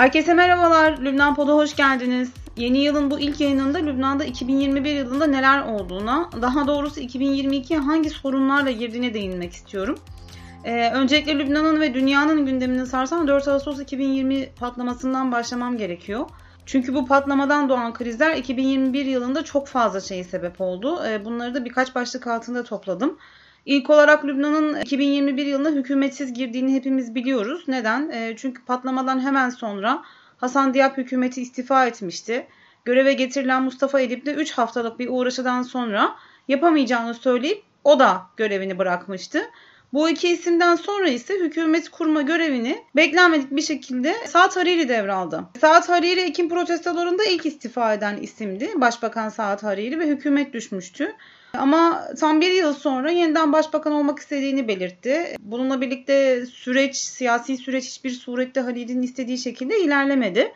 Herkese merhabalar. Lübnan Pod'a hoş geldiniz. Yeni yılın bu ilk yayınında Lübnan'da 2021 yılında neler olduğuna, daha doğrusu 2022'ye hangi sorunlarla girdiğine değinmek istiyorum. Ee, öncelikle Lübnan'ın ve dünyanın gündemini sarsan 4 Ağustos 2020 patlamasından başlamam gerekiyor. Çünkü bu patlamadan doğan krizler 2021 yılında çok fazla şeye sebep oldu. Ee, bunları da birkaç başlık altında topladım. İlk olarak Lübnan'ın 2021 yılında hükümetsiz girdiğini hepimiz biliyoruz. Neden? E, çünkü patlamadan hemen sonra Hasan Diab hükümeti istifa etmişti. Göreve getirilen Mustafa Edip de 3 haftalık bir uğraşıdan sonra yapamayacağını söyleyip o da görevini bırakmıştı. Bu iki isimden sonra ise hükümet kurma görevini beklenmedik bir şekilde Saat Hariri devraldı. Saat Hariri Ekim protestolarında ilk istifa eden isimdi. Başbakan Saat Hariri ve hükümet düşmüştü. Ama tam bir yıl sonra yeniden başbakan olmak istediğini belirtti. Bununla birlikte süreç, siyasi süreç hiçbir surette Halid'in istediği şekilde ilerlemedi.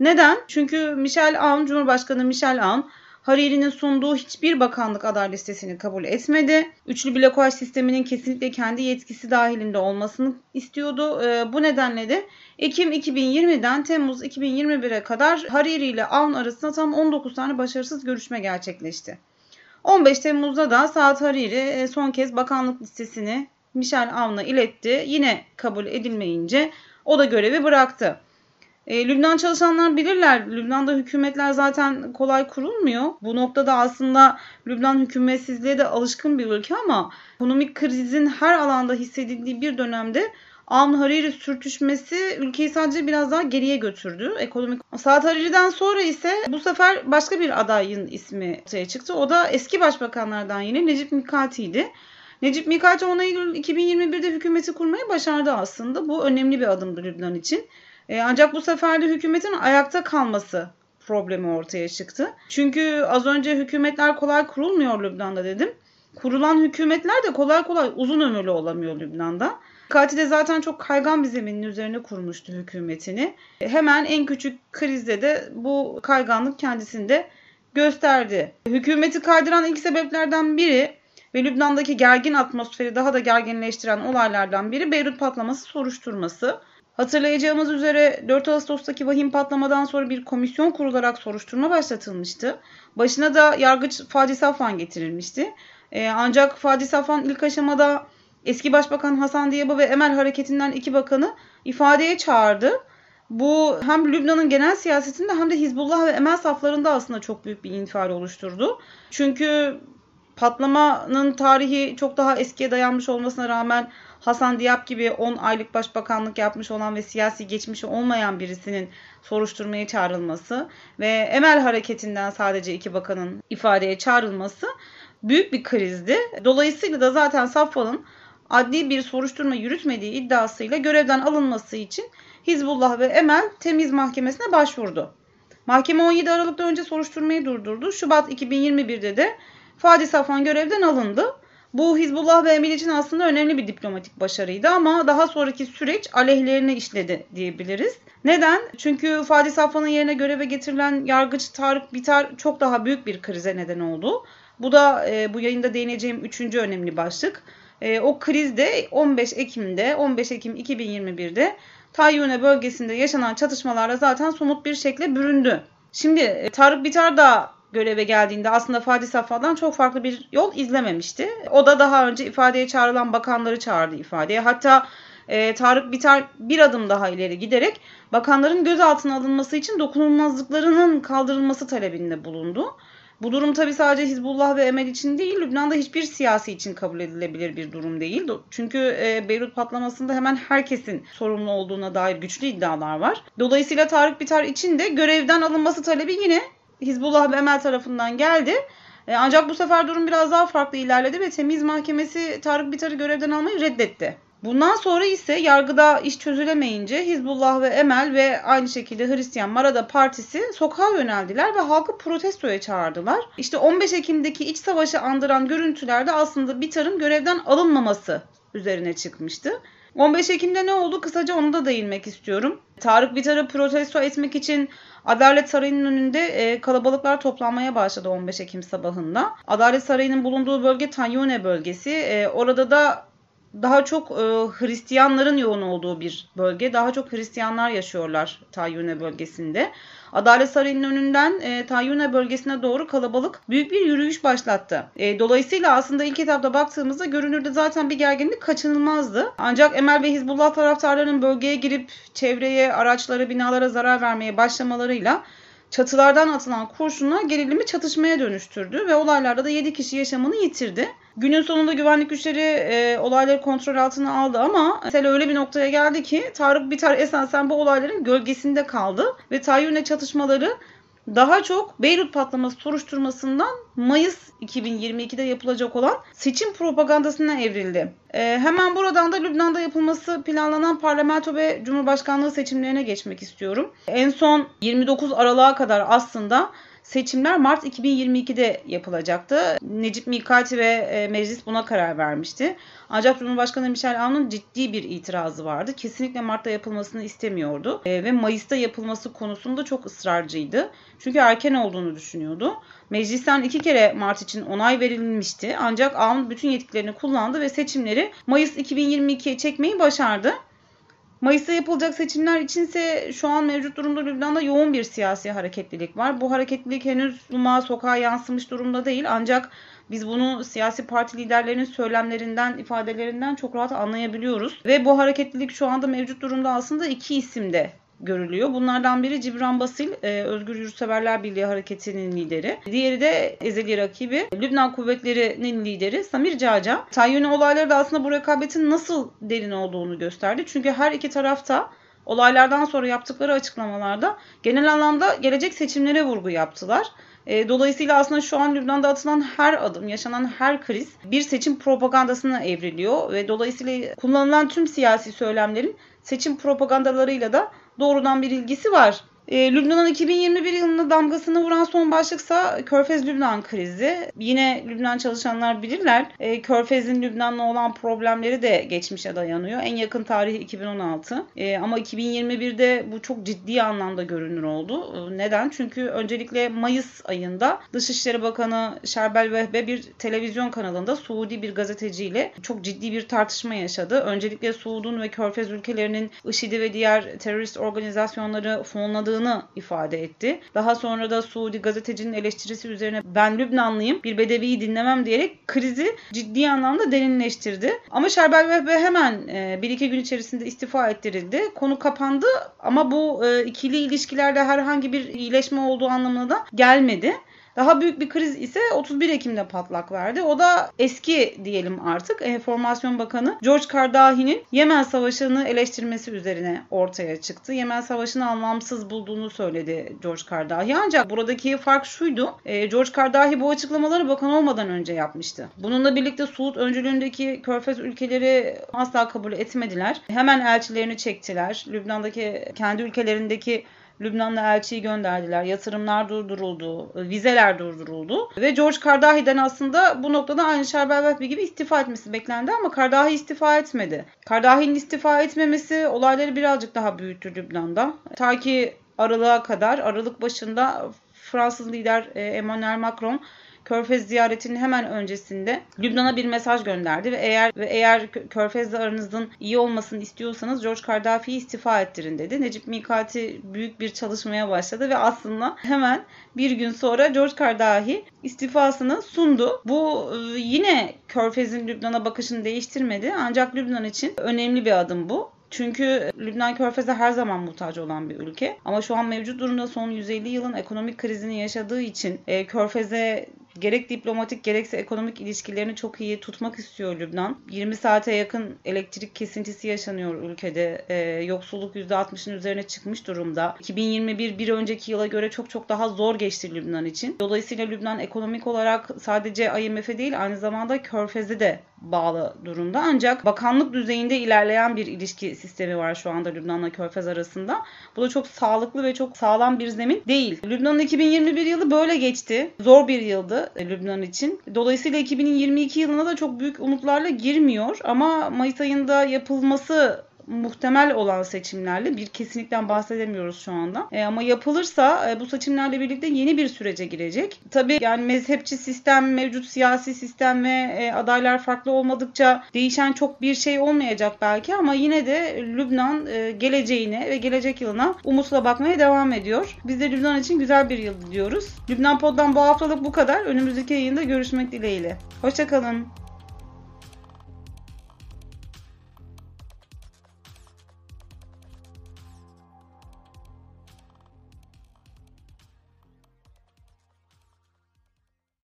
Neden? Çünkü Michel Aoun, Cumhurbaşkanı Michel Aoun Hariri'nin sunduğu hiçbir bakanlık aday listesini kabul etmedi. Üçlü blokaj sisteminin kesinlikle kendi yetkisi dahilinde olmasını istiyordu. Ee, bu nedenle de Ekim 2020'den Temmuz 2021'e kadar Hariri ile Aoun arasında tam 19 tane başarısız görüşme gerçekleşti. 15 Temmuz'da da Saat Hariri e, son kez bakanlık listesini Michel Aoun'a iletti. Yine kabul edilmeyince o da görevi bıraktı. E, Lübnan çalışanlar bilirler. Lübnan'da hükümetler zaten kolay kurulmuyor. Bu noktada aslında Lübnan hükümetsizliğe de alışkın bir ülke ama ekonomik krizin her alanda hissedildiği bir dönemde Alm Hariri sürtüşmesi ülkeyi sadece biraz daha geriye götürdü. Ekonomik Saat Hariri'den sonra ise bu sefer başka bir adayın ismi ortaya çıktı. O da eski başbakanlardan yine Necip Mikati'ydi. Necip Mikati 10 Eylül 2021'de hükümeti kurmayı başardı aslında. Bu önemli bir adımdı Lübnan için. E, ancak bu sefer de hükümetin ayakta kalması problemi ortaya çıktı. Çünkü az önce hükümetler kolay kurulmuyor Lübnan'da dedim. Kurulan hükümetler de kolay kolay uzun ömürlü olamıyor Lübnan'da. Kati de zaten çok kaygan bir zeminin üzerine kurmuştu hükümetini. Hemen en küçük krizde de bu kayganlık kendisinde gösterdi. Hükümeti kaydıran ilk sebeplerden biri ve Lübnan'daki gergin atmosferi daha da gerginleştiren olaylardan biri Beyrut patlaması soruşturması. Hatırlayacağımız üzere 4 Ağustos'taki vahim patlamadan sonra bir komisyon kurularak soruşturma başlatılmıştı. Başına da yargıç Fadi Safan getirilmişti. Ee, ancak Fadi Safan ilk aşamada eski Başbakan Hasan Diab'ı ve Emel hareketinden iki bakanı ifadeye çağırdı. Bu hem Lübnan'ın genel siyasetinde hem de Hizbullah ve Emel saflarında aslında çok büyük bir infial oluşturdu. Çünkü patlamanın tarihi çok daha eskiye dayanmış olmasına rağmen Hasan Diab gibi 10 aylık başbakanlık yapmış olan ve siyasi geçmişi olmayan birisinin soruşturmaya çağrılması ve Emel hareketinden sadece iki bakanın ifadeye çağrılması büyük bir krizdi. Dolayısıyla da zaten Safvan'ın adli bir soruşturma yürütmediği iddiasıyla görevden alınması için Hizbullah ve Emel temiz mahkemesine başvurdu. Mahkeme 17 Aralık'ta önce soruşturmayı durdurdu. Şubat 2021'de de Fadi Safan görevden alındı. Bu Hizbullah ve Emel için aslında önemli bir diplomatik başarıydı ama daha sonraki süreç aleyhlerine işledi diyebiliriz. Neden? Çünkü Fadi Safvan'ın yerine göreve getirilen yargıç Tarık Bitar çok daha büyük bir krize neden oldu. Bu da e, bu yayında değineceğim üçüncü önemli başlık. E, o krizde 15 Ekim'de 15 Ekim 2021'de Tayyune bölgesinde yaşanan çatışmalarla zaten somut bir şekilde büründü. Şimdi e, Tarık Bitar da göreve geldiğinde aslında Fadi Safa'dan çok farklı bir yol izlememişti. O da daha önce ifadeye çağrılan bakanları çağırdı ifadeye. Hatta e, Tarık Bitar bir adım daha ileri giderek bakanların gözaltına alınması için dokunulmazlıklarının kaldırılması talebinde bulundu. Bu durum tabi sadece Hizbullah ve Emel için değil, Lübnan'da hiçbir siyasi için kabul edilebilir bir durum değil. Çünkü e, Beyrut patlamasında hemen herkesin sorumlu olduğuna dair güçlü iddialar var. Dolayısıyla Tarık Bitar için de görevden alınması talebi yine Hizbullah ve Emel tarafından geldi. E, ancak bu sefer durum biraz daha farklı ilerledi ve temiz mahkemesi Tarık Bitar'ı görevden almayı reddetti. Bundan sonra ise yargıda iş çözülemeyince Hizbullah ve Emel ve aynı şekilde Hristiyan Marada Partisi sokağa yöneldiler ve halkı protestoya çağırdılar. İşte 15 Ekim'deki iç savaşı andıran görüntülerde aslında Bitar'ın görevden alınmaması üzerine çıkmıştı. 15 Ekim'de ne oldu? Kısaca onu da değinmek istiyorum. Tarık Bitar'ı protesto etmek için Adalet Sarayı'nın önünde e, kalabalıklar toplanmaya başladı 15 Ekim sabahında. Adalet Sarayı'nın bulunduğu bölge Tanyone bölgesi. E, orada da daha çok e, Hristiyanların yoğun olduğu bir bölge. Daha çok Hristiyanlar yaşıyorlar Tayyune bölgesinde. Adalet Sarayı'nın önünden e, Tayyune bölgesine doğru kalabalık büyük bir yürüyüş başlattı. E, dolayısıyla aslında ilk etapta baktığımızda görünürde zaten bir gerginlik kaçınılmazdı. Ancak Emel ve Hizbullah taraftarlarının bölgeye girip çevreye, araçlara, binalara zarar vermeye başlamalarıyla çatılardan atılan kurşunlar gerilimi çatışmaya dönüştürdü ve olaylarda da 7 kişi yaşamını yitirdi. Günün sonunda güvenlik güçleri e, olayları kontrol altına aldı ama mesele öyle bir noktaya geldi ki Tarık Bitar esasen bu olayların gölgesinde kaldı ve Tayyip'le çatışmaları daha çok Beyrut patlaması soruşturmasından Mayıs 2022'de yapılacak olan seçim propagandasına evrildi. Ee, hemen buradan da Lübnan'da yapılması planlanan parlamento ve cumhurbaşkanlığı seçimlerine geçmek istiyorum. En son 29 Aralık'a kadar aslında Seçimler Mart 2022'de yapılacaktı. Necip Mikati ve e, meclis buna karar vermişti. Ancak Cumhurbaşkanı Michel Aoun'un ciddi bir itirazı vardı. Kesinlikle Mart'ta yapılmasını istemiyordu. E, ve Mayıs'ta yapılması konusunda çok ısrarcıydı. Çünkü erken olduğunu düşünüyordu. Meclisten iki kere Mart için onay verilmişti. Ancak Aoun bütün yetkilerini kullandı ve seçimleri Mayıs 2022'ye çekmeyi başardı. Mayıs'ta yapılacak seçimler içinse şu an mevcut durumda Lübnan'da yoğun bir siyasi hareketlilik var. Bu hareketlilik henüz Ruma sokağa yansımış durumda değil ancak biz bunu siyasi parti liderlerinin söylemlerinden, ifadelerinden çok rahat anlayabiliyoruz. Ve bu hareketlilik şu anda mevcut durumda aslında iki isimde görülüyor. Bunlardan biri Cibran Basil, e, Özgür Yurtseverler Birliği Hareketi'nin lideri. Diğeri de ezeli rakibi Lübnan Kuvvetleri'nin lideri Samir Caca. Tayyuni olayları da aslında bu rekabetin nasıl derin olduğunu gösterdi. Çünkü her iki tarafta olaylardan sonra yaptıkları açıklamalarda genel anlamda gelecek seçimlere vurgu yaptılar. E, dolayısıyla aslında şu an Lübnan'da atılan her adım, yaşanan her kriz bir seçim propagandasına evriliyor ve dolayısıyla kullanılan tüm siyasi söylemlerin seçim propagandalarıyla da doğrudan bir ilgisi var. E, Lübnan'ın 2021 yılında damgasını vuran son başlıksa Körfez-Lübnan krizi. Yine Lübnan çalışanlar bilirler. E, Körfez'in Lübnan'la olan problemleri de geçmişe dayanıyor. En yakın tarihi 2016. E, ama 2021'de bu çok ciddi anlamda görünür oldu. E, neden? Çünkü öncelikle Mayıs ayında Dışişleri Bakanı Şerbel Vehbe bir televizyon kanalında Suudi bir gazeteciyle çok ciddi bir tartışma yaşadı. Öncelikle Suud'un ve Körfez ülkelerinin IŞİD'i ve diğer terörist organizasyonları fonladığı olmadığını ifade etti. Daha sonra da Suudi gazetecinin eleştirisi üzerine ben Lübnanlıyım bir bedeviyi dinlemem diyerek krizi ciddi anlamda derinleştirdi. Ama Şerbel Vehbe hemen e, bir iki gün içerisinde istifa ettirildi. Konu kapandı ama bu e, ikili ilişkilerde herhangi bir iyileşme olduğu anlamına da gelmedi. Daha büyük bir kriz ise 31 Ekim'de patlak verdi. O da eski diyelim artık Enformasyon Bakanı George Kardahi'nin Yemen Savaşı'nı eleştirmesi üzerine ortaya çıktı. Yemen Savaşı'nı anlamsız bulduğunu söyledi George Kardahi. Ancak buradaki fark şuydu. E, George Kardahi bu açıklamaları bakan olmadan önce yapmıştı. Bununla birlikte Suud öncülüğündeki Körfez ülkeleri asla kabul etmediler. Hemen elçilerini çektiler. Lübnan'daki kendi ülkelerindeki Lübnan'la elçiyi gönderdiler. Yatırımlar durduruldu. Vizeler durduruldu. Ve George Kardahi'den aslında bu noktada aynı Şerbel gibi istifa etmesi beklendi ama Kardahi istifa etmedi. Kardahi'nin istifa etmemesi olayları birazcık daha büyüttü Lübnan'da. Ta ki Aralık'a kadar, Aralık başında Fransız lider e, Emmanuel Macron Körfez ziyaretinin hemen öncesinde Lübnan'a bir mesaj gönderdi ve eğer ve eğer Körfez'le aranızın iyi olmasını istiyorsanız George Kardafi'yi istifa ettirin dedi. Necip Mikati büyük bir çalışmaya başladı ve aslında hemen bir gün sonra George Kardahi istifasını sundu. Bu e, yine Körfez'in Lübnan'a bakışını değiştirmedi ancak Lübnan için önemli bir adım bu. Çünkü Lübnan Körfez'e her zaman muhtaç olan bir ülke. Ama şu an mevcut durumda son 150 yılın ekonomik krizini yaşadığı için e, Körfez'e gerek diplomatik gerekse ekonomik ilişkilerini çok iyi tutmak istiyor Lübnan. 20 saate yakın elektrik kesintisi yaşanıyor ülkede. E, yoksulluk %60'ın üzerine çıkmış durumda. 2021 bir önceki yıla göre çok çok daha zor geçti Lübnan için. Dolayısıyla Lübnan ekonomik olarak sadece IMF'e değil aynı zamanda Körfez'e de bağlı durumda. Ancak bakanlık düzeyinde ilerleyen bir ilişki sistemi var şu anda Lübnan'la Körfez arasında. Bu da çok sağlıklı ve çok sağlam bir zemin değil. Lübnan'ın 2021 yılı böyle geçti. Zor bir yıldı e, Lübnan için. Dolayısıyla 2022 yılına da çok büyük umutlarla girmiyor ama Mayıs ayında yapılması muhtemel olan seçimlerle bir kesinlikten bahsedemiyoruz şu anda. E, ama yapılırsa e, bu seçimlerle birlikte yeni bir sürece girecek. Tabii yani mezhepçi sistem, mevcut siyasi sistem ve e, adaylar farklı olmadıkça değişen çok bir şey olmayacak belki ama yine de Lübnan e, geleceğine ve gelecek yılına umutla bakmaya devam ediyor. Biz de Lübnan için güzel bir yıl diliyoruz. Lübnan Pod'dan bu haftalık bu kadar. Önümüzdeki yayında görüşmek dileğiyle. Hoşçakalın.